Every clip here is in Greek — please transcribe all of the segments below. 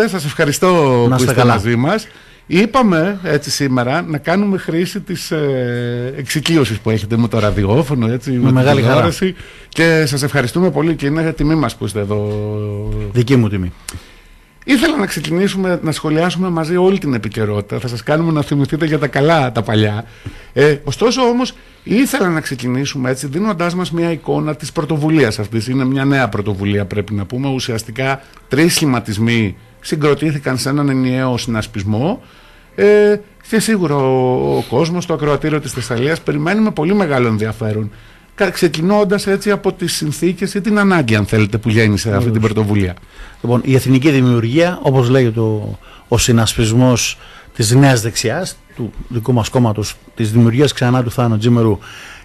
Σας ευχαριστώ Να που είστε είστε καλά. μαζί μας. Είπαμε έτσι σήμερα να κάνουμε χρήση της ε, εξοικείωσης που έχετε με το ραδιόφωνο, έτσι, με, την μεγάλη χαρά. τηλεόραση και σας ευχαριστούμε πολύ και είναι τιμή μας που είστε εδώ. Δική μου τιμή. Ήθελα να ξεκινήσουμε να σχολιάσουμε μαζί όλη την επικαιρότητα. Θα σας κάνουμε να θυμηθείτε για τα καλά τα παλιά. Ε, ωστόσο όμως ήθελα να ξεκινήσουμε έτσι δίνοντάς μας μια εικόνα της πρωτοβουλίας αυτής. Είναι μια νέα πρωτοβουλία πρέπει να πούμε. Ουσιαστικά τρεις σχηματισμοί συγκροτήθηκαν σε έναν ενιαίο συνασπισμό ε, και σίγουρα ο, ο κόσμος, το ακροατήριο της Θεσσαλίας περιμένει με πολύ μεγάλο ενδιαφέρον. Ξεκινώντας έτσι από τις συνθήκες ή την ανάγκη, αν θέλετε, που γέννησε αυτή την πρωτοβουλία. Λοιπόν, η εθνική δημιουργία, όπως λέει το, ο συνασπισμός της νέας δεξιάς, του δικού μας κόμματος, της δημιουργίας ξανά του Θάνο Τζίμερου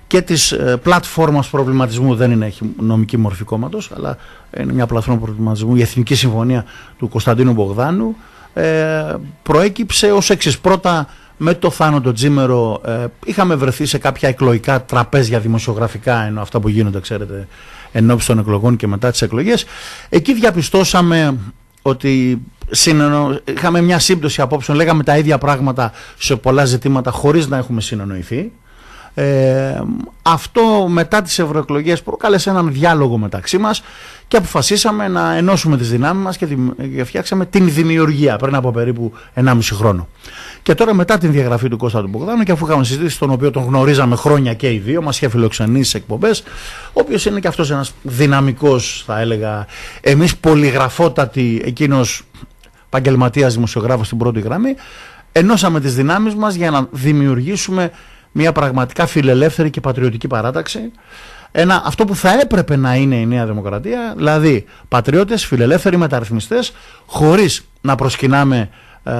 και της ε, πλατφόρμας προβληματισμού, δεν είναι έχει νομική μορφή κόμματος, αλλά είναι μια πλατφόρμα προβληματισμού, η Εθνική Συμφωνία του Κωνσταντίνου Μπογδάνου, ε, προέκυψε ως εξής. Πρώτα με το Θάνο το Τζίμερο ε, είχαμε βρεθεί σε κάποια εκλογικά τραπέζια δημοσιογραφικά, ενώ αυτά που γίνονται, ξέρετε, εν ώψη των εκλογών και μετά τις εκλογές. Εκεί διαπιστώσαμε ότι συνεννο... είχαμε μια σύμπτωση απόψεων, λέγαμε τα ίδια πράγματα σε πολλά ζητήματα χωρίς να έχουμε συνεννοηθεί. Ε, αυτό μετά τις ευρωεκλογές προκάλεσε έναν διάλογο μεταξύ μας και αποφασίσαμε να ενώσουμε τις δυνάμεις μας και, δημ- και φτιάξαμε την δημιουργία πριν από περίπου 1,5 χρόνο. Και τώρα μετά την διαγραφή του Κώστα του Μπογδάνου και αφού είχαμε συζητήσει τον οποίο τον γνωρίζαμε χρόνια και οι δύο, μας είχε φιλοξενήσει σε εκπομπές, ο οποίος είναι και αυτός ένας δυναμικός θα έλεγα, εμείς πολυγραφότατοι εκείνος επαγγελματίας δημοσιογράφος στην πρώτη γραμμή, ενώσαμε τις δυνάμεις μας για να δημιουργήσουμε μια πραγματικά φιλελεύθερη και πατριωτική παράταξη. Ένα, αυτό που θα έπρεπε να είναι η Νέα Δημοκρατία, δηλαδή πατριώτες, φιλελεύθεροι μεταρρυθμιστές, χωρίς να προσκυνάμε ε,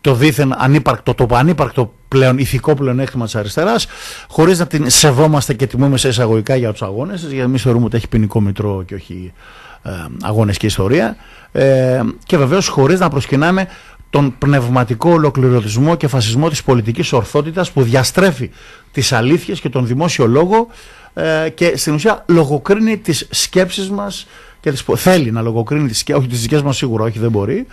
το δίθεν ανύπαρκτο, το ανύπαρκτο πλέον ηθικό πλεονέκτημα της αριστεράς, χωρίς να την σεβόμαστε και τιμούμε σε εισαγωγικά για τους αγώνες της, γιατί εμείς θεωρούμε ότι έχει ποινικό μητρό και όχι ε, αγώνες και ιστορία ε, και βεβαίως χωρίς να προσκυνάμε τον πνευματικό ολοκληρωτισμό και φασισμό της πολιτικής ορθότητας που διαστρέφει τις αλήθειες και τον δημόσιο λόγο ε, και στην ουσία λογοκρίνει τις σκέψεις μας και τις, πο- θέλει να λογοκρίνει τις, σκέ- όχι τις δικές μας σίγουρα, όχι δεν μπορεί,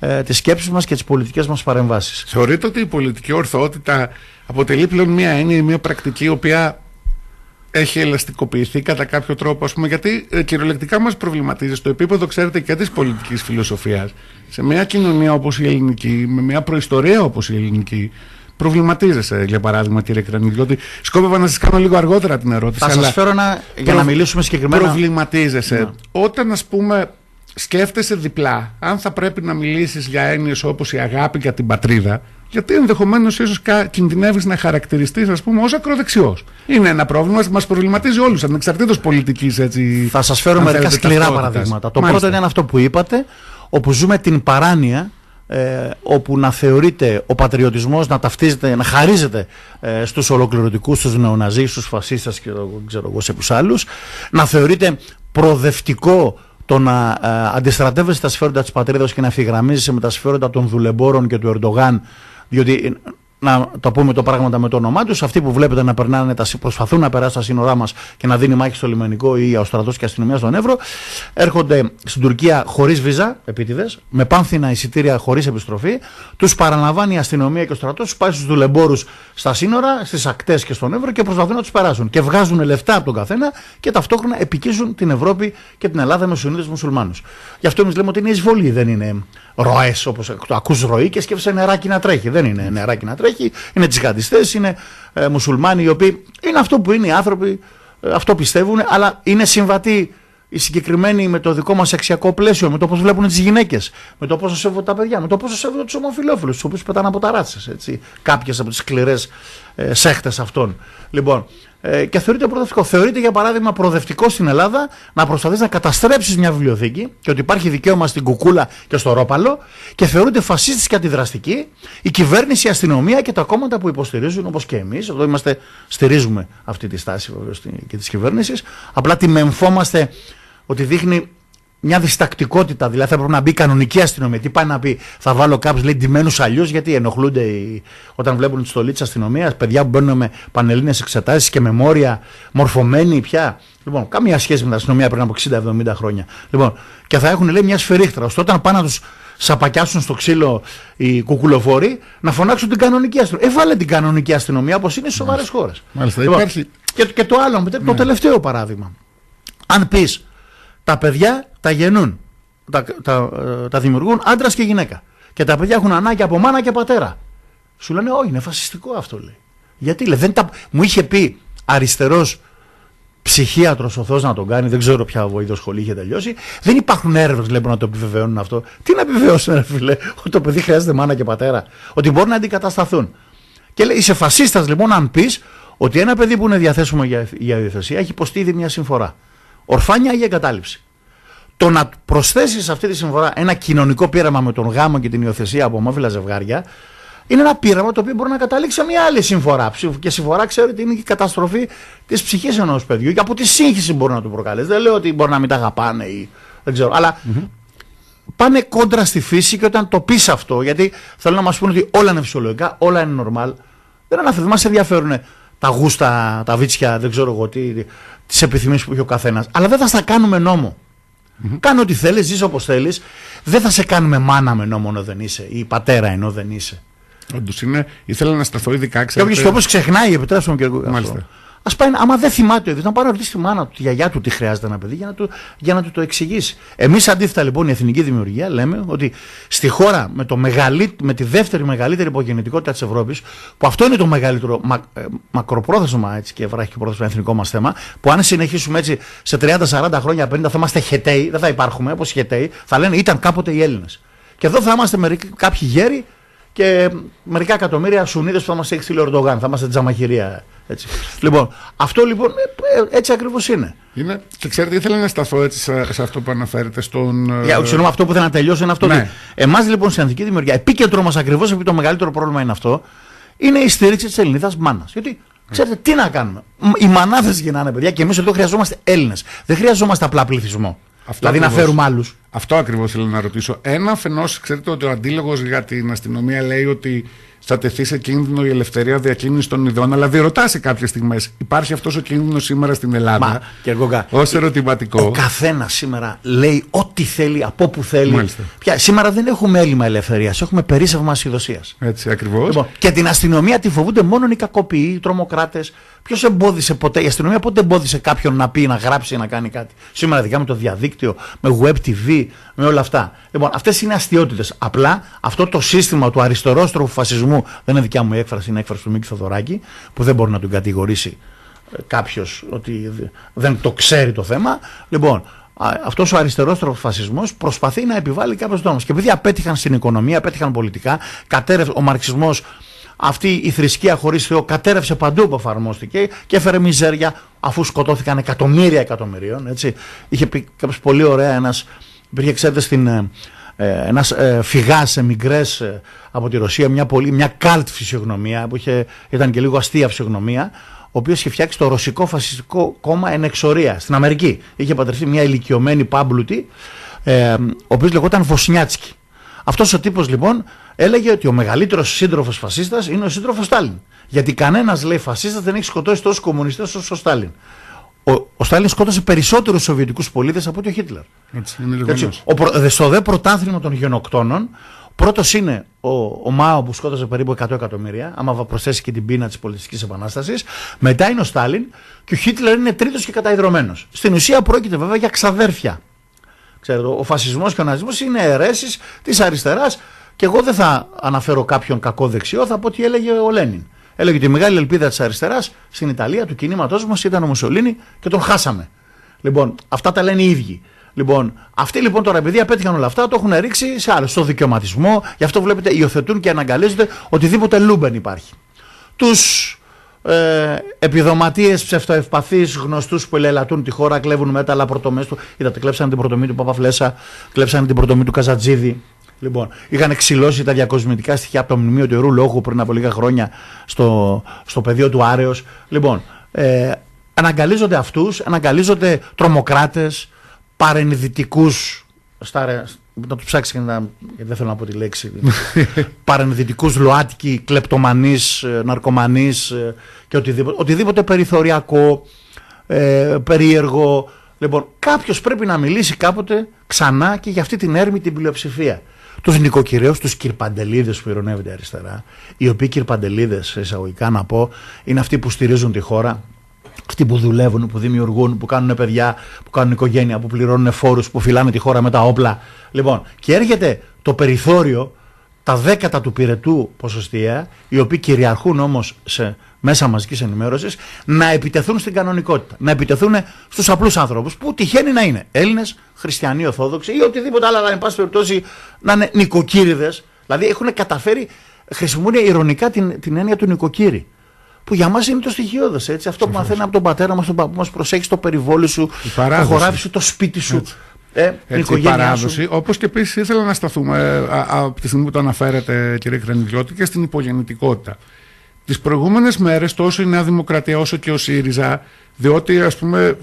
ε, τις σκέψεις μας και τις πολιτικές μας παρεμβάσεις. Θεωρείτε ότι η πολιτική ορθότητα αποτελεί πλέον μια έννοια, μια πρακτική η οποία έχει ελαστικοποιηθεί κατά κάποιο τρόπο, ας πούμε, γιατί ε, κυριολεκτικά μας προβληματίζει στο επίπεδο, ξέρετε, και της πολιτικής φιλοσοφίας. Σε μια κοινωνία όπως η ελληνική, με μια προϊστορία όπως η ελληνική, προβληματίζεσαι, για παράδειγμα, κύριε Κρανίδη, ότι σκόπευα να σας κάνω λίγο αργότερα την ερώτηση. Θα αλλά σας φέρω ένα, για προ- να μιλήσουμε συγκεκριμένα... Προβληματίζεσαι. Ναι. Όταν, ας πούμε, σκέφτεσαι διπλά, αν θα πρέπει να μιλήσεις για έννοιες όπως η αγάπη για την πατρίδα, γιατί ενδεχομένως ίσως κα- κινδυνεύεις να χαρακτηριστείς, ας πούμε, ως ακροδεξιός. Είναι ένα πρόβλημα, μας προβληματίζει όλους, ανεξαρτήτως πολιτικής, έτσι. Θα σας φέρω αν μερικά θέλετε, σκληρά ταυτότητας. παραδείγματα. Το Μάλιστα. πρώτο είναι αυτό που είπατε, όπου ζούμε την παράνοια ε, όπου να θεωρείται ο πατριωτισμός να ταυτίζεται, να χαρίζεται ε, στους ολοκληρωτικούς, στους νεοναζί, στους φασίστες και το- ξέρω εγώ σε ποιους άλλους, να θεωρείται προοδευτικό το να ε, αντιστρατεύεσαι τα συμφέροντα της πατρίδας και να ευθυγραμμίζεσαι με τα συμφέροντα των δουλεμπόρων και του Ερντογάν, διότι ε, να το πούμε το πράγματα με το όνομά τους. Αυτοί που βλέπετε να περνάνε, τα, προσπαθούν να περάσουν τα σύνορά μας και να δίνει μάχη στο λιμενικό ή ο στρατός και η αστυνομία στον Εύρο, έρχονται στην Τουρκία χωρίς βίζα, επίτηδες, με πάνθυνα εισιτήρια χωρίς επιστροφή. Τους παραλαμβάνει η αστυνομία και ο στρατός, τους πάει στους δουλεμπόρους στα σύνορα, στις ακτές και στον Εύρο και προσπαθούν να τους περάσουν. Και βγάζουν λεφτά από τον καθένα και ταυτόχρονα επικίζουν την Ευρώπη και την Ελλάδα με Σουνίδες μουσουλμάνους. Γι' αυτό εμείς λέμε ότι είναι εισβολή, δεν είναι ροές όπως το ακούς ροή και σκέφτεσαι νεράκι να τρέχει. Δεν είναι νεράκι να τρέχει, είναι τζιχαντιστές, είναι ε, μουσουλμάνοι οι οποίοι είναι αυτό που είναι οι άνθρωποι, ε, αυτό πιστεύουν, αλλά είναι συμβατοί οι συγκεκριμένοι με το δικό μας αξιακό πλαίσιο, με το πώς βλέπουν τις γυναίκες, με το πόσο σέβονται τα παιδιά, με το πόσο σέβονται τους ομοφυλόφιλου, τους οποίους πετάνε από τα ράτσες. Κάποιες από τις σκληρές ε, σέχτες αυτών. Λοιπόν, ε, και θεωρείται προοδευτικό. Θεωρείται, για παράδειγμα, προοδευτικό στην Ελλάδα να προσπαθείς να καταστρέψεις μια βιβλιοθήκη και ότι υπάρχει δικαίωμα στην κουκούλα και στο ρόπαλο και θεωρείται φασίστη και αντιδραστική η κυβέρνηση, η αστυνομία και τα κόμματα που υποστηρίζουν, όπως και εμείς. Εδώ είμαστε, στηρίζουμε αυτή τη στάση βεβαίω και της κυβέρνησης. Απλά τη μεμφόμαστε ότι δείχνει μια διστακτικότητα. Δηλαδή θα πρέπει να μπει κανονική αστυνομία. Τι πάει να πει, θα βάλω κάποιους λέει ντυμένου αλλιώς, γιατί ενοχλούνται οι, όταν βλέπουν τη στολή της αστυνομίας. Παιδιά που μπαίνουν με πανελλήνε εξετάσεις και με μόρια μορφωμένοι πια. Λοιπόν, καμία σχέση με την αστυνομία πριν από 60-70 χρόνια. Λοιπόν, και θα έχουν λέει μια σφυρίχτρα. Ώστε όταν πάνε να τους σαπακιάσουν στο ξύλο οι κουκουλοφόροι, να φωνάξουν την κανονική αστυνομία. Έβαλε την κανονική αστυνομία όπως είναι στις σοβαρές χώρες. Μάλιστα, λοιπόν, υπάρχει... και, και το άλλο, το ναι. τελευταίο παράδειγμα. Αν πεις τα παιδιά τα γεννούν, τα, τα, ε, τα δημιουργούν άντρας και γυναίκα. Και τα παιδιά έχουν ανάγκη από μάνα και πατέρα. Σου λένε, Όχι, είναι φασιστικό αυτό λέει. Γιατί λέει, δεν τα... μου είχε πει αριστερός ψυχίατρος ο Θεός να τον κάνει, δεν ξέρω ποια βοήθεια σχολή είχε τελειώσει. Δεν υπάρχουν έρευνες που να το επιβεβαιώνουν αυτό. Τι να επιβεβαιώσουν, ρε φίλε, ότι το παιδί χρειάζεται μάνα και πατέρα, ότι μπορούν να αντικατασταθούν. Και λέει, είσαι φασίστας λοιπόν αν πεις ότι ένα παιδί που είναι διαθέσιμο για, για υιοθεσία έχει υποστεί ήδη μια συμφορά. Ορφάνια ή εγκατάλειψη. Το να προσθέσεις σε αυτή τη συμφορά ένα κοινωνικό πείραμα με τον γάμο και την υιοθεσία από ομόφυλα ζευγάρια είναι ένα πείραμα το οποίο μπορεί να καταλήξει σε μια άλλη συμφορά. Και συμφορά ξέρετε ότι είναι και η καταστροφή της ψυχής ενός παιδιού και από τη σύγχυση μπορεί να του προκαλέσει. Δεν λέω ότι μπορεί να μην τα αγαπάνε ή δεν ξέρω. Αλλά mm-hmm. πάνε κόντρα στη φύση και όταν το πεις αυτό, γιατί θέλω να μας πούνε ότι όλα είναι φυσιολογικά, όλα είναι normal. Δεν αναφέρει, μας ενδιαφέρουν τα γούστα, τα βίτσια, δεν ξέρω εγώ τι, τις επιθυμίες που έχει ο καθένας. Αλλά δεν θα στα κάνουμε νόμο. Mm-hmm. Κάνε ό,τι θέλεις, ζεις όπως θέλεις. Δεν θα σε κάνουμε μάνα με νόμο ενώ δεν είσαι ή πατέρα ενώ δεν είσαι. Όντως είναι. Ήθελα να σταθώ ειδικά. Ξέρετε... Κάποιος όπως ξεχνάει, επιτρέψτε μου και Μάλιστα. Α πάει, άμα δεν θυμάται ο ίδιος, να πάρει να ρωτήσει τη μάνα του, τη γιαγιά του τι χρειάζεται ένα παιδί για να του, για να του το εξηγήσει. Εμείς αντίθετα λοιπόν η εθνική δημιουργία λέμε ότι στη χώρα με, το μεγαλύ, με τη δεύτερη μεγαλύτερη υπογεννητικότητα της Ευρώπης, που αυτό είναι το μεγαλύτερο μα, ε, μακροπρόθεσμα έτσι, και βράχει πρόθεσμα εθνικό μας θέμα, που αν συνεχίσουμε έτσι σε 30-40 χρόνια 50 θα είμαστε χεταίοι, δεν θα υπάρχουμε όπως χεταίοι, θα λένε ήταν κάποτε οι Έλληνες. Και εδώ θα είμαστε μερικοί, κάποιοι γέροι και μερικά εκατομμύρια Σουνίδε που θα μας έχει στείλει ο Ερντογάν. Θα είμαστε τζαμαχηρία. Έτσι. λοιπόν, αυτό λοιπόν ε, έτσι ακριβώς είναι. είναι. Και ξέρετε, ήθελα να σταθώ έτσι σε, αυτό που αναφέρετε στον. Ε, Για, ξέρω, αυτό που θέλω να τελειώσω είναι αυτό. Ναι. Εμάς λοιπόν στην Ανθική Δημιουργία, επίκεντρο μας ακριβώς επειδή το μεγαλύτερο πρόβλημα είναι αυτό, είναι η στήριξη της Ελληνίδας μάνας. Γιατί ξέρετε τι να κάνουμε. Οι μανάδες γεννάνε παιδιά και εμείς εδώ χρειαζόμαστε Έλληνες. Δεν χρειαζόμαστε απλά πληθυσμό. Αυτό δηλαδή ακριβώς, να φέρουμε άλλους. Αυτό ακριβώς θέλω να ρωτήσω. Ένα αφενός, ξέρετε ότι ο αντίλογος για την αστυνομία λέει ότι θα τεθεί σε κίνδυνο η ελευθερία διακίνησης των ειδών, αλλά διερωτά σε κάποιες στιγμές. Υπάρχει αυτός ο κίνδυνος σήμερα στην Ελλάδα. Μα, και εγώ, ως ερωτηματικό. Ο καθένας σήμερα λέει ό,τι θέλει, από όπου θέλει. Πια, σήμερα δεν έχουμε έλλειμμα ελευθερίας, έχουμε περίσσευμα ασυδοσίας. Έτσι ακριβώς. Λοιπόν, και την αστυνομία τη φοβούνται μόνο οι κακοποιοί, οι τρομοκράτες. Ποιος εμπόδισε ποτέ, η αστυνομία πότε εμπόδισε κάποιον να πει, να γράψει, να κάνει κάτι; Σήμερα δικά με το διαδίκτυο, με web TV, με όλα αυτά. Λοιπόν, αυτές είναι αστείωτητες. Απλά αυτό το σύστημα του αριστερόστροφου φασισμού δεν είναι δικιά μου η έκφραση, είναι έκφραση του Μίκη Θοδωράκη, που δεν μπορεί να τον κατηγορήσει ε, κάποιος ότι δεν το ξέρει το θέμα. Λοιπόν, αυτός ο αριστερόστροφος φασισμός προσπαθεί να επιβάλλει κάποιους νόμου. Και επειδή απέτυχαν στην οικονομία, απέτυχαν πολιτικά, κατέρευσε ο μαρξισμός αυτή η θρησκεία χωρίς Θεό κατέρευσε παντού που εφαρμόστηκε και έφερε μιζέρια αφού σκοτώθηκαν εκατομμύρια εκατομμυρίων. Έτσι. Είχε πει κάποιος πολύ ωραία ένας. Υπήρχε, ξέρετε, στην, ε, ε ένας ε, φυγάς σε μικρέ ε, από τη Ρωσία, μια, πολύ, μια καλτ φυσιογνωμία που είχε, ήταν και λίγο αστεία φυσιογνωμία, ο οποίος είχε φτιάξει το ρωσικό φασιστικό κόμμα εν εξορία στην Αμερική. Είχε πατρευτεί μια ηλικιωμένη πάμπλουτη, ε, ο οποίος λεγόταν Βοσνιάτσκι. Αυτός ο τύπος λοιπόν έλεγε ότι ο μεγαλύτερος σύντροφος φασίστας είναι ο σύντροφος Στάλιν. Γιατί κανένας λέει φασίστας δεν έχει σκοτώσει τόσους κομμουνιστές όσο ο Στάλιν. Ο, ο Στάλιν σκότωσε περισσότερους Σοβιετικούς πολίτες από ότι ο Χίτλερ. Έτσι, είναι Έτσι, ο, στο δε πρωτάθλημα των γενοκτώνων, πρώτος είναι ο, ο Μάο που σκότωσε περίπου 100 εκατομμύρια, άμα προσθέσει και την πείνα της πολιτιστικής επανάστασης. Μετά είναι ο Στάλιν και ο Χίτλερ είναι τρίτος και καταϊδρωμένο. Στην ουσία πρόκειται βέβαια για ξαδέρφια. Ξέρετε, ο φασισμός και ο ναζισμός είναι αιρέσεις της αριστεράς και εγώ δεν θα αναφέρω κάποιον κακό δεξιό, θα πω ότι έλεγε ο Λένιν. Έλεγε ότι η μεγάλη ελπίδα της αριστεράς στην Ιταλία του κινήματός μας ήταν ο Μουσολίνη και τον χάσαμε. Λοιπόν, αυτά τα λένε οι ίδιοι. Λοιπόν, αυτοί λοιπόν τώρα επειδή απέτυχαν όλα αυτά, το έχουν ρίξει σε άλλο, στο δικαιωματισμό. Γι' αυτό βλέπετε υιοθετούν και αναγκαλίζονται οτιδήποτε λούμπεν υπάρχει. Τους ε, επιδοματίες ψευτοευπαθείς γνωστούς που ελελατούν τη χώρα, κλέβουν μέταλλα πρωτομές του. Είδατε, κλέψαν την πρωτομή του Παπαφλέσα, κλέψαν την πρωτομή του Καζατζίδη. Λοιπόν, είχαν ξυλώσει τα διακοσμητικά στοιχεία από το μνημείο του Ιερού Λόγου πριν από λίγα χρόνια στο, στο πεδίο του Άρεος. Λοιπόν, ε, αναγκαλίζονται αυτούς, αναγκαλίζονται τρομοκράτες, παρενδυτικούς στα, να το ψάξεις και να. Γιατί δεν θέλω να πω τη λέξη. παρενδυτικούς ΛΟΑΤΚΙ, κλεπτομανείς, ε, ναρκωμανείς ε, και οτιδήποτε, οτιδήποτε περιθωριακό, ε, περίεργο. Λοιπόν, κάποιος πρέπει να μιλήσει κάποτε ξανά και για αυτή την έρμη την πλειοψηφία. Τους νοικοκυρέου, τους κυρπαντελίδες που ειρωνεύονται αριστερά, οι οποίοι κυρπαντελίδες, εισαγωγικά να πω, είναι αυτοί που στηρίζουν τη χώρα, αυτοί που δουλεύουν, που δημιουργούν, που κάνουν παιδιά, που κάνουν οικογένεια, που πληρώνουν φόρους, που φυλάνε τη χώρα με τα όπλα. Λοιπόν, και έρχεται το περιθώριο, τα δέκατα του πυρετού ποσοστία, οι οποίοι κυριαρχούν όμως σε μέσα μαζικής ενημέρωσης, να επιτεθούν στην κανονικότητα. Να επιτεθούν στους απλούς άνθρωπους που τυχαίνει να είναι Έλληνες, Χριστιανοί, Ορθόδοξοι ή οτιδήποτε άλλο, αλλά εν πάση περιπτώσει να είναι νοικοκύριδες. Δηλαδή έχουν καταφέρει, χρησιμοποιούν ηρωνικά την, την έννοια του νοικοκύρη που για μας είναι το στοιχειώδες. Αυτό που μαθαίνει από τον πατέρα μας, τον παππού μας, προσέχει το περιβόλι σου, το χωράφι σου, το σπίτι σου. Έτσι. Ε, Έτσι, η παράδοση. Όπως και επίσης ήθελα να σταθούμε ε, από τη στιγμή που το αναφέρετε, κύριε Κρανιδιώτη, και στην υπογεννητικότητα. Τις προηγούμενες μέρες, τόσο η Νέα Δημοκρατία όσο και ο ΣΥΡΙΖΑ διότι ας πούμε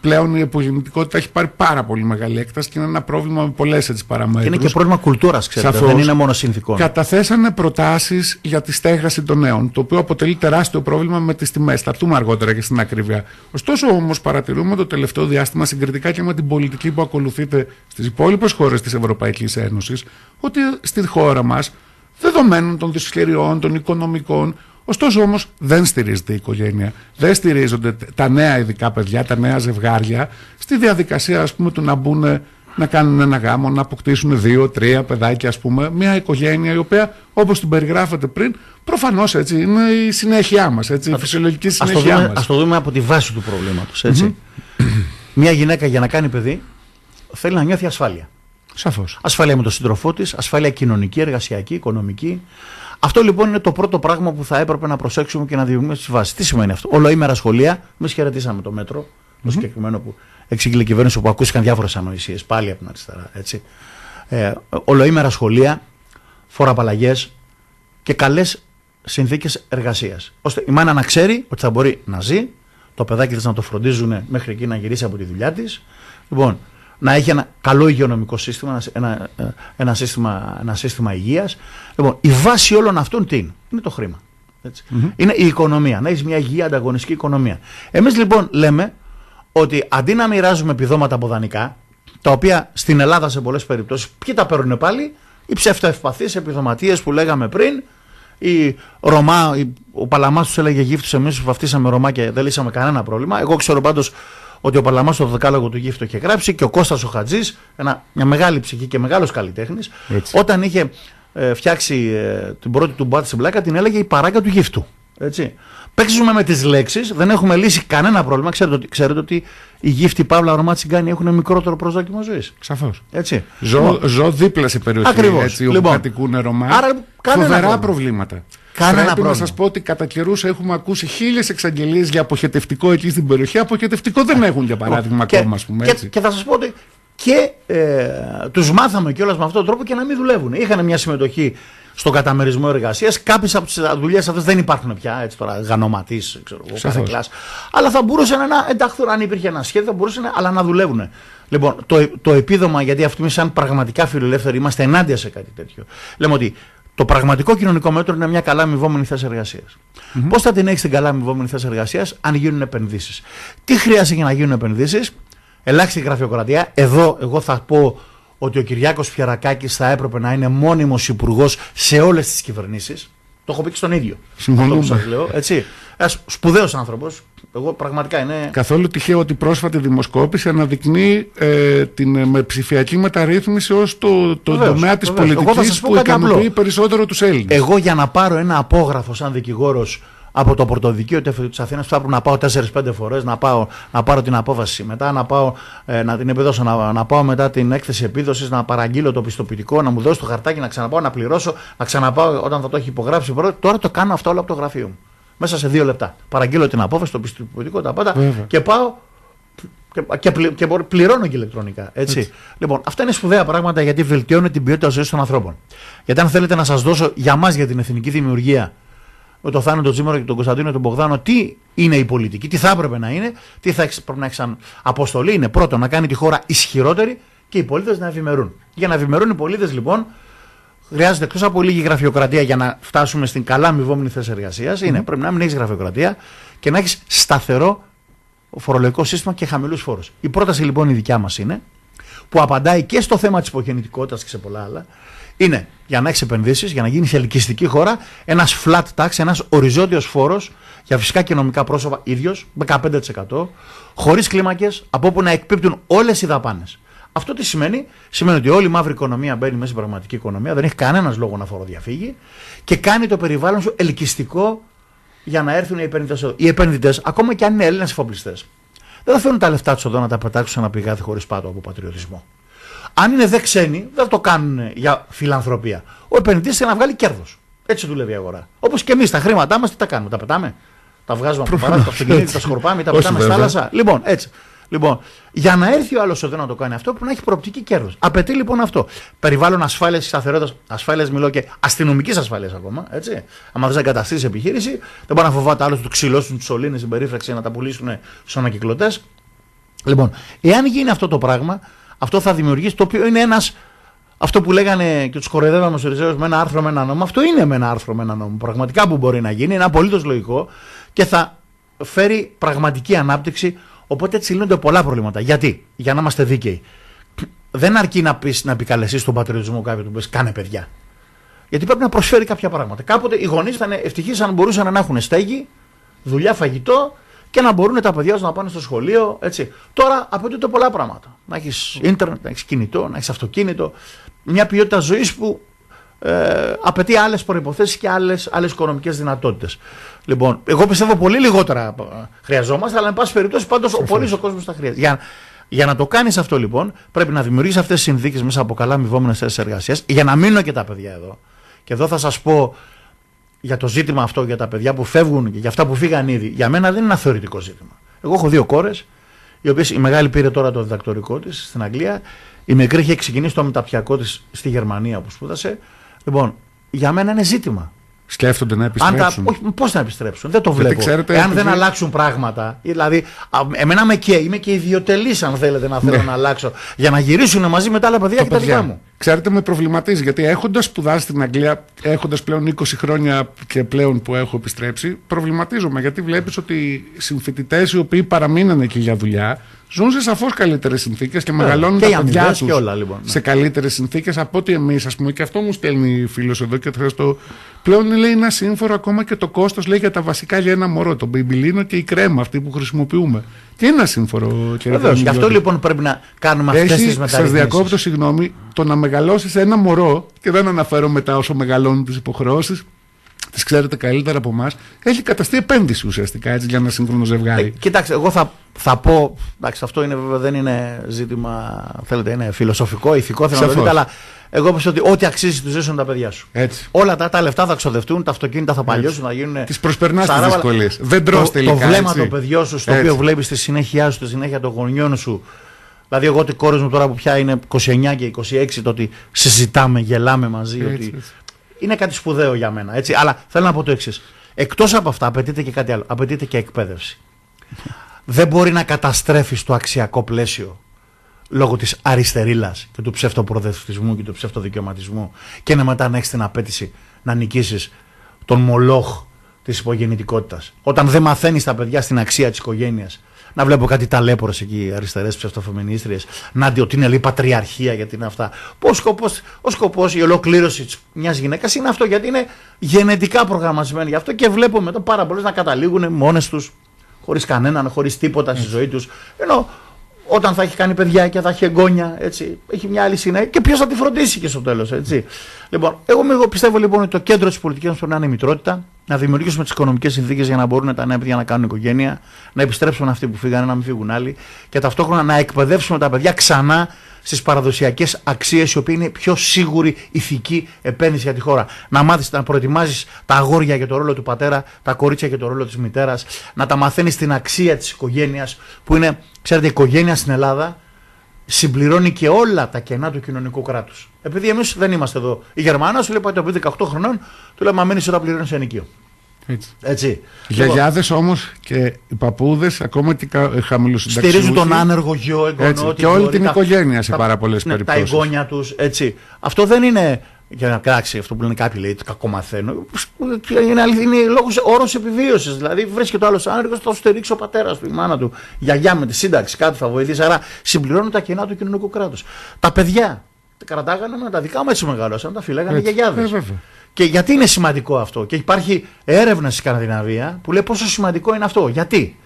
πλέον η υπογεννητικότητα έχει πάρει πάρα πολύ μεγάλη έκταση και είναι ένα πρόβλημα με πολλές έτσι παραμέτρους. Είναι και πρόβλημα κουλτούρας, ξέρετε. δεν είναι μόνο συνθηκών. Καταθέσανε προτάσεις για τη στέγαση των νέων, το οποίο αποτελεί τεράστιο πρόβλημα με τις τιμές. Θα έρθουμε αργότερα και στην ακρίβεια. Ωστόσο όμως παρατηρούμε το τελευταίο διάστημα συγκριτικά και με την πολιτική που ακολουθείται στις υπόλοιπες χώρες της Ευρωπαϊκής Ένωσης, ότι στη χώρα μας δεδομένων των δυσχεριών, των οικονομικών, Ωστόσο όμως δεν στηρίζεται η οικογένεια. Δεν στηρίζονται τα νέα ειδικά παιδιά, τα νέα ζευγάρια στη διαδικασία ας πούμε, του να μπουν να κάνουν ένα γάμο, να αποκτήσουν δύο, τρία παιδάκια, ας πούμε, μια οικογένεια η οποία, όπως την περιγράφατε πριν, προφανώς έτσι είναι η συνέχειά μας, έτσι, η φυσιολογική συνέχειά μας. Ας το δούμε από τη βάση του προβλήματος, έτσι. μια γυναίκα για να κάνει παιδί θέλει να νιώθει ασφάλεια. Σαφώς. Ασφάλεια με τον σύντροφό της, ασφάλεια κοινωνική, εργασιακή, οικονομική. Αυτό λοιπόν είναι το πρώτο πράγμα που θα έπρεπε να προσέξουμε και να δημιουργήσουμε στις βάσεις. Τι σημαίνει αυτό; Ολοήμερα σχολεία. Εμείς χαιρετήσαμε το μέτρο, το συγκεκριμένο που εξήγηλε η κυβέρνηση, που ακούστηκαν διάφορες ανοησίες πάλι από την αριστερά. Έτσι. Ε, ολοήμερα σχολεία, φοραπαλλαγές και καλές συνθήκες εργασίας. ώστε η μάνα να ξέρει ότι θα μπορεί να ζει, το παιδάκι της να το φροντίζουν μέχρι εκεί να γυρίσει από τη δουλειά της. Λοιπόν, να έχει ένα καλό υγειονομικό σύστημα, ένα, ένα, σύστημα, ένα σύστημα υγείας. Λοιπόν, η βάση όλων αυτών τι είναι, είναι το χρήμα. Είναι η οικονομία, να έχεις μια υγιή ανταγωνιστική οικονομία. Εμείς λοιπόν λέμε ότι αντί να μοιράζουμε επιδόματα από δανεικά, τα οποία στην Ελλάδα σε πολλές περιπτώσεις, ποιοι τα παίρνουν πάλι, οι ψευτοευπαθείς επιδοματίες που λέγαμε πριν, η Ρωμά, ο Παλαμάς τους έλεγε γύφτους, εμείς βαφτίσαμε Ρωμά και δεν λύσαμε κανένα πρόβλημα. Εγώ ξέρω πάντως ότι ο Παλαμάς στο δεκάλογο του γύφτο είχε γράψει και ο Κώστας ο Χατζής, μια μεγάλη ψυχή και μεγάλος καλλιτέχνης, όταν είχε ε, φτιάξει ε, την πρώτη του μπάτη στην πλάκα, την έλεγε η παράγκα του γύφτου. Έτσι. Παίξουμε με τις λέξεις, δεν έχουμε λύσει κανένα πρόβλημα. Ξέρετε ότι, ξέρετε ότι οι γύφτοι Παύλα Ρωμά Τσιγκάνη έχουν μικρότερο προσδόκιμο ζωής. Σαφώς. Έτσι. Ζω, λοιπόν. ζω δίπλα σε περιοχή Ακριβώς. έτσι, όπου λοιπόν. κατοικούν Ρωμά. Άρα, Φοβερά προβλήματα. Κανένα Πρέπει πρόβλημα. να σας πω ότι κατά καιρούς έχουμε ακούσει χίλιες εξαγγελίες για αποχετευτικό εκεί στην περιοχή. Αποχετευτικό δεν έχουν για παράδειγμα και, ακόμα, ας πούμε. Έτσι. Και, και θα σας πω ότι και ε, τους μάθαμε κιόλας με αυτόν τον τρόπο και να μην δουλεύουν. Είχαν μια συμμετοχή στον καταμερισμό εργασίας. Κάποιες από τις δουλειές αυτές δεν υπάρχουν πια, έτσι τώρα, γανοματή, ξέρω εγώ, Αλλά θα μπορούσαν να ενταχθούν, αν υπήρχε ένα σχέδιο, θα μπορούσαν αλλά να δουλεύουν. Λοιπόν, το, το επίδομα, γιατί αυτοί σαν πραγματικά φιλελεύθεροι είμαστε ενάντια σε κάτι τέτοιο. Λέμε ότι το πραγματικό κοινωνικό μέτρο είναι μια καλά αμοιβόμενη θέση εργασίας. Mm-hmm. Πώς θα την έχεις την καλά αμοιβόμενη θέση εργασίας, αν γίνουν επενδύσεις; Τι χρειάζεται για να γίνουν επενδύσεις, ελάχιστη γραφειοκρατία. Εδώ, εγώ θα πω ότι ο Κυριάκος Φιαρακάκης θα έπρεπε να είναι μόνιμος υπουργός σε όλες τις κυβερνήσεις. Το έχω πει και στον ίδιο. Συμφωνούμε. Αυτό που λέω. Έτσι. Ένας σπουδαίος άνθρωπος. Εγώ πραγματικά είναι. Καθόλου τυχαίο ότι πρόσφατη δημοσκόπηση αναδεικνύει ε, την ε, με ψηφιακή μεταρρύθμιση ως το, το τομέα της πολιτικής που ικανοποιεί περισσότερο τους Έλληνες. Εγώ για να πάρω ένα απόγραφο σαν δικηγόρος από το πρωτοδικείο της Αθήνας θα έπρεπε να πάω 4-5 φορές, να, να πάρω την απόφαση μετά, να, πάω, ε, να την επιδώσω, να, να πάω μετά την έκθεση επίδοσης, να παραγγείλω το πιστοποιητικό, να μου δώσει το χαρτάκι, να ξαναπάω, να πληρώσω, να ξαναπάω όταν θα το έχει υπογράψει. Τώρα το κάνω αυτό όλο από το γραφείο μου. Μέσα σε δύο λεπτά. Παραγγείλω την απόφαση, το πιστοποιητικό, τα πάντα και πάω και, και, πληρώνω και ηλεκτρονικά. Έτσι. έτσι. Λοιπόν, αυτά είναι σπουδαία πράγματα γιατί βελτιώνουν την ποιότητα ζωής των ανθρώπων. Γιατί αν θέλετε να σας δώσω για μας για την εθνική δημιουργία με τον Θάνο τον Τζίμερο και τον Κωνσταντίνο τον Μπογδάνο τι είναι η πολιτική, τι θα έπρεπε να είναι, τι θα έχεις, πρέπει να έχεις σαν αποστολή. Είναι πρώτον να κάνει τη χώρα ισχυρότερη και οι πολίτες να ευημερούν. Για να ευημερούν οι πολίτες λοιπόν χρειάζεται εκτός από λίγη γραφειοκρατία για να φτάσουμε στην καλά αμοιβόμενη θέση εργασίας. Είναι πρέπει να μην έχει γραφειοκρατία και να έχεις σταθερό φορολογικό σύστημα και χαμηλούς φόρους. Η πρόταση λοιπόν η δικιά μας είναι, που απαντάει και στο θέμα της υπογεννητικότητας και σε πολλά άλλα, είναι για να έχεις επενδύσεις, για να γίνεις ελκυστική χώρα, ένας flat tax, ένας οριζόντιος φόρος για φυσικά και νομικά πρόσωπα ίδιος, 15%, χωρίς κλίμακες, από όπου να εκπίπτουν όλες οι δαπάνες. Αυτό τι σημαίνει, σημαίνει ότι όλη η μαύρη οικονομία μπαίνει μέσα στην πραγματική οικονομία, δεν έχει κανένας λόγο να φοροδιαφύγει και κάνει το περιβάλλον σου ελκυστικό για να έρθουν οι επενδυτές εδώ. Οι επενδυτές, ακόμα και αν είναι Έλληνες εφοπλιστές, δεν θα φέρουν τα λεφτά τους εδώ να τα πετάξουν σε ένα πηγάδι χωρίς πάτο από πατριωτισμό. Αν είναι δε ξένοι, δεν το κάνουν για φιλανθρωπία. Ο επενδυτής θέλει να βγάλει κέρδος. Έτσι δουλεύει η αγορά. Όπως και εμείς τα χρήματά μας τι τα κάνουμε, τα πετάμε; Τα βγάζουμε από το παράθυρο, τα αυτοκίνητα, τα σκορπάμε, τα πετάμε στη θάλασσα. Λοιπόν, έτσι. Λοιπόν, για να έρθει ο άλλος εδώ να το κάνει αυτό, πρέπει να έχει προοπτική κέρδος. Απαιτεί λοιπόν αυτό. Περιβάλλον ασφάλειας και σταθερότητας. Ασφάλειας μιλώ και αστυνομικής ασφάλειας ακόμα. Έτσι. Αν θες να εγκαταστήσεις επιχείρηση, δεν μπορεί να φοβάται άλλο τους ξυλώσουν τους σωλήνες στην περίφραξη να τα πουλήσουν στου ανακυκλωτές. Λοιπόν, εάν γίνει αυτό το πράγμα, αυτό θα δημιουργήσει το οποίο είναι ένας. Αυτό που λέγανε και τους κοροϊδεύαμε στους Ριζέους με ένα άρθρο με ένα νόμο, αυτό είναι με ένα άρθρο με ένα νόμο. Πραγματικά που μπορεί να γίνει, είναι απολύτως λογικό και θα φέρει πραγματική ανάπτυξη Οπότε έτσι λύνονται πολλά προβλήματα. Γιατί, για να είμαστε δίκαιοι, δεν αρκεί να, πεις, να επικαλεστείς τον πατριωτισμό κάποιου που πει κάνε παιδιά. Γιατί πρέπει να προσφέρει κάποια πράγματα. Κάποτε οι γονείς ήταν ευτυχείς αν μπορούσαν να έχουν στέγη, δουλειά, φαγητό και να μπορούν τα παιδιά να πάνε στο σχολείο. Έτσι. Τώρα απαιτούνται πολλά πράγματα. Να έχεις ίντερνετ, να έχεις κινητό, να έχεις αυτοκίνητο. Μια ποιότητα ζωής που ε, απαιτεί άλλες προποθέσει και άλλες άλλες οικονομικές δυνατότητες. Λοιπόν, εγώ πιστεύω πολύ λιγότερα χρειαζόμαστε, αλλά εν πάση περιπτώσει πάντως ο πολύς ο κόσμος τα χρειάζεται. Για, για να το κάνεις αυτό λοιπόν, πρέπει να δημιουργήσει αυτές τις συνθήκες μέσα από καλά αμοιβόμενες θέσεις εργασίας, για να μείνουν και τα παιδιά εδώ. Και εδώ θα σας πω για το ζήτημα αυτό, για τα παιδιά που φεύγουν και για αυτά που φύγαν ήδη. Για μένα δεν είναι ένα θεωρητικό ζήτημα. Εγώ έχω δύο κόρες, οι οποίες η μεγάλη πήρε τώρα το διδακτορικό της στην Αγγλία, η μικρή είχε ξεκινήσει το μεταπιακό της στη Γερμανία που σπούδασε. Λοιπόν, για μένα είναι ζήτημα. Σκέφτονται να επιστρέψουν. Πώς να επιστρέψουν, δεν το βλέπω. Ξέρετε, Εάν δεν αλλάξουν πράγματα. Δηλαδή, εμένα με και είμαι και ιδιωτελής, αν θέλετε να θέλω ναι. να αλλάξω. Για να γυρίσουν μαζί με τα άλλα παιδιά και τα δικά μου. Ξέρετε, με προβληματίζει γιατί έχοντας σπουδάσει στην Αγγλία, έχοντας πλέον 20 χρόνια και πλέον που έχω επιστρέψει, προβληματίζομαι γιατί βλέπεις ότι οι συμφοιτητές οι οποίοι παραμείνανε εκεί για δουλειά ζουν σε σαφώς καλύτερες συνθήκες και μεγαλώνουν και τα παιδιά τους λοιπόν, ναι. σε καλύτερες συνθήκες από ότι εμείς, ας πούμε. Και αυτό μου στέλνει φίλος εδώ και ευχαριστώ. Πλέον λέει ένα σύμφορο ακόμα και το κόστος λέει για τα βασικά για ένα μωρό, το μπιμπιλίνο και η κρέμα αυτή που χρησιμοποιούμε. Τι είναι ένα σύμφορο, κύριε Βεβαίως. Γι' αυτό λοιπόν πρέπει να κάνουμε αυτές τις μεταρρυθμίσεις. Σα διακόπτω, συγγνώμη, το να μεγαλώσεις ένα μωρό, και δεν αναφέρω μετά όσο μεγαλώνουν τις υποχρεώσεις, τις ξέρετε καλύτερα από εμάς, έχει καταστεί επένδυση ουσιαστικά έτσι, για ένα σύγχρονο ζευγάρι. Ε, κοιτάξτε, εγώ θα, θα πω. Εντάξει, αυτό είναι, βέβαια δεν είναι ζήτημα, θέλετε, είναι φιλοσοφικό, ηθικό, θέλω να το δείτε, αλλά εγώ πιστεύω ότι ό,τι αξίζει τους ζήσουν τα παιδιά σου. Έτσι. Όλα τα, τα λεφτά θα ξοδευτούν, τα αυτοκίνητα θα παλιώσουν, θα γίνουν. Τις προσπερνάς τις δυσκολίες. Δεν τρώ τελικά. Το βλέμμα το παιδιό σου, στο οποίο βλέπεις τη συνέχεια σου, τη συνέχεια των γονιών σου. Δηλαδή, εγώ ότι κόρη μου τώρα που πια είναι 29 και 26, το ότι συζητάμε, γελάμε μαζί. Έτσι, ότι είναι κάτι σπουδαίο για μένα. Έτσι. Αλλά θέλω να πω το εξής. Εκτός από αυτά, απαιτείται και κάτι άλλο. Απαιτείται και εκπαίδευση. Δεν μπορεί να καταστρέφεις το αξιακό πλαίσιο λόγω της αριστερήλα και του ψευτοπροδευτισμού και του ψευτοδικαιωματισμού και να μετά να έχεις την απέτηση να νικήσεις τον μολόχ της υπογεννητικότητας. Όταν δεν μαθαίνεις τα παιδιά στην αξία της οικογένειας, να βλέπω κάτι ταλέπορες εκεί, αριστερές ψευτοφεμινίστριες, να δει ότι είναι λέει πατριαρχία γιατί είναι αυτά. Πώς ο σκοπός, η ολοκλήρωση μιας γυναίκας είναι αυτό, γιατί είναι γενετικά προγραμματισμένη γι' αυτό και βλέπω μετά πάρα πολλέ να καταλήγουν μόνες τους, χωρίς κανέναν, χωρίς τίποτα στη ζωή τους. Ενώ όταν θα έχει κάνει παιδιά και θα έχει εγγόνια, έτσι, έχει μια άλλη συνέχεια και ποιος θα τη φροντίσει και στο τέλος. Λοιπόν, εγώ πιστεύω λοιπόν ότι το κέντρο της πολιτικής μας πρέπει να είναι η μητρότητα, να δημιουργήσουμε τις οικονομικές συνθήκες για να μπορούν τα νέα παιδιά να κάνουν οικογένεια, να επιστρέψουν αυτοί που φύγανε, να μην φύγουν άλλοι και ταυτόχρονα να εκπαιδεύσουμε τα παιδιά ξανά στις παραδοσιακές αξίες, οι οποίοι είναι πιο σίγουρη ηθική επένδυση για τη χώρα. Να μάθεις να προετοιμάζεις τα αγόρια για το ρόλο του πατέρα, τα κορίτσια για το ρόλο της μητέρας, να τα μαθαίνεις την αξία της οικογένειας, που είναι, ξέρετε, η οικογένεια στην Ελλάδα συμπληρώνει και όλα τα κενά του κοινωνικού κράτους. Επειδή εμείς δεν είμαστε εδώ. Η Γερμανία σου λέει πάει το παιδί 18 χρονών, του λέμε Μα μένει ώρα πληρώνεις ενοικείο. Έτσι. Έτσι. Οι γιαγιάδες όμως και οι παππούδες, ακόμα και οι χαμηλοσυνταξιούχοι. Στηρίζουν τον άνεργο γιο, εγγονό. Έτσι, την και όλη κόρη, την τα- οικογένεια σε τα- πάρα πολλές ναι, Τα περιπτώσεις. εγγόνια τους, έτσι. Αυτό δεν είναι. Για να κράξει αυτό που λένε κάποιοι, λέει, το κακομαθαίνω. Είναι, αληθι- είναι λόγος, όρος επιβίωσης. Δηλαδή βρίσκεται ο άλλος άνεργος, θα το στηρίξει ο πατέρας του, η μάνα του. Η γιαγιά με τη σύνταξη, κάτι θα βοηθήσει. Άρα συμπληρώνουν τα κενά του κοινωνικού κράτους. Τα παιδιά τα κρατάγανε με τα δικά μου έτσι μεγαλώσαν, τα φυλάγανε οι Έτσι. γιαγιάδες. Ε, βέβαια. Και γιατί είναι σημαντικό αυτό; Και υπάρχει έρευνα στη Σκανδιναβία που λέει πόσο σημαντικό είναι αυτό. Γιατί;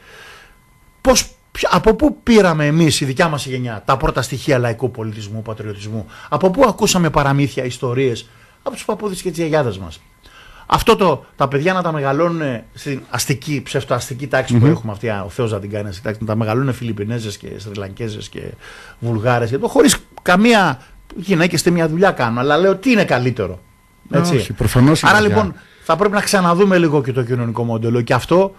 Πώς, ποια- από πού πήραμε εμείς η δικιά μας η γενιά τα πρώτα στοιχεία λαϊκού πολιτισμού, πατριωτισμού; Από πού ακούσαμε παραμύθια, ιστορίες; Από τους παππούδες και τις γιαγιάδες μας. Αυτό το, τα παιδιά να τα μεγαλώνουν στην αστική, ψευτοαστική τάξη που έχουμε αυτή, ο Θεός να την κάνει αυτή τάξη, να τα μεγαλώνουν Φιλιππινέζες και Σριλανκέζες και Βουλγάρες και το χωρίς καμία γυναίκες στη μια δουλειά κάνουν. Αλλά λέω τι είναι καλύτερο. Έτσι. Όχι, προφανώς η Άρα δουλειά. λοιπόν θα πρέπει να ξαναδούμε λίγο και το κοινωνικό μοντέλο και αυτό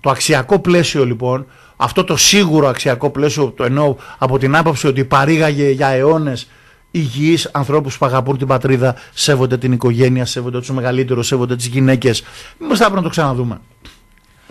το αξιακό πλαίσιο λοιπόν, αυτό το σίγουρο αξιακό πλαίσιο, το εννοώ από την άποψη ότι παρήγαγε για αιώνες υγιείς ανθρώπους που αγαπούν την πατρίδα, σέβονται την οικογένεια, σέβονται τους μεγαλύτερους, σέβονται τις γυναίκες. Μήπως θα πρέπει να το ξαναδούμε.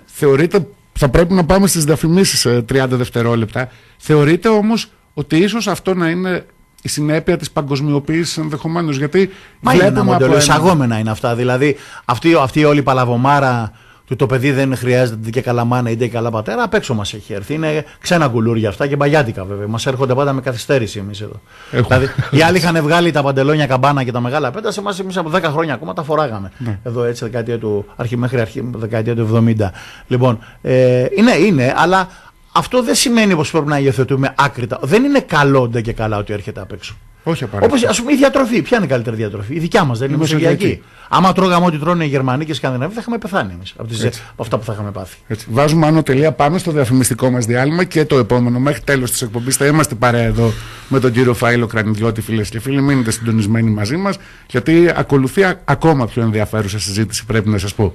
Θεωρείτε, θα πρέπει να πάμε στις διαφημίσεις σε 30 δευτερόλεπτα. Θεωρείτε όμως ότι ίσως αυτό να είναι η συνέπεια της παγκοσμιοποίησης ενδεχομένως. Γιατί Μα είναι ένα βλέπουμε μοντέλο, από ένα- εισαγόμενα είναι αυτά. Δηλαδή αυτή, αυτή η όλη παλαβομάρα του το παιδί δεν χρειάζεται και καλά μάνα είτε και καλά πατέρα, απ' έξω μας έχει έρθει. Είναι ξένα κουλούρια αυτά και μπαγιάτικα βέβαια. Μας έρχονται πάντα με καθυστέρηση εμείς εδώ. Έχουμε. Δηλαδή οι άλλοι είχαν βγάλει τα παντελόνια καμπάνα και τα μεγάλα πέντα, σε εμάς εμείς από 10 χρόνια ακόμα τα φοράγαμε. Εδώ έτσι δεκαετία του, αρχή, μέχρι αρχή δεκαετία του 70. Λοιπόν, ε, είναι, είναι, αλλά αυτό δεν σημαίνει πως πρέπει να υιοθετούμε άκρητα. Δεν είναι καλό ντε και καλά ότι έρχεται απ' έξω. Όχι απαραίτητα. Όπως ας πούμε η διατροφή. Ποια είναι η καλύτερη διατροφή; Η δικιά μας, δεν είναι η Η μεσογειακή. μεσογειακή. Άμα τρώγαμε ό,τι τρώνε οι Γερμανοί και οι Σκανδιναβοί, θα είχαμε πεθάνει εμείς από, τις- Έτσι. από αυτά που θα είχαμε πάθει. Έτσι. Βάζουμε άνω τελεία, πάμε στο διαφημιστικό μας διάλειμμα και το επόμενο. Μέχρι τέλος της εκπομπής θα είμαστε παρέα εδώ με τον κύριο Φάιλο Κρανιδιώτη, φίλες και φίλοι. Μείνετε συντονισμένοι μαζί μας, γιατί ακολουθεί α- ακόμα πιο ενδιαφέρουσα συζήτηση, πρέπει να σας πω.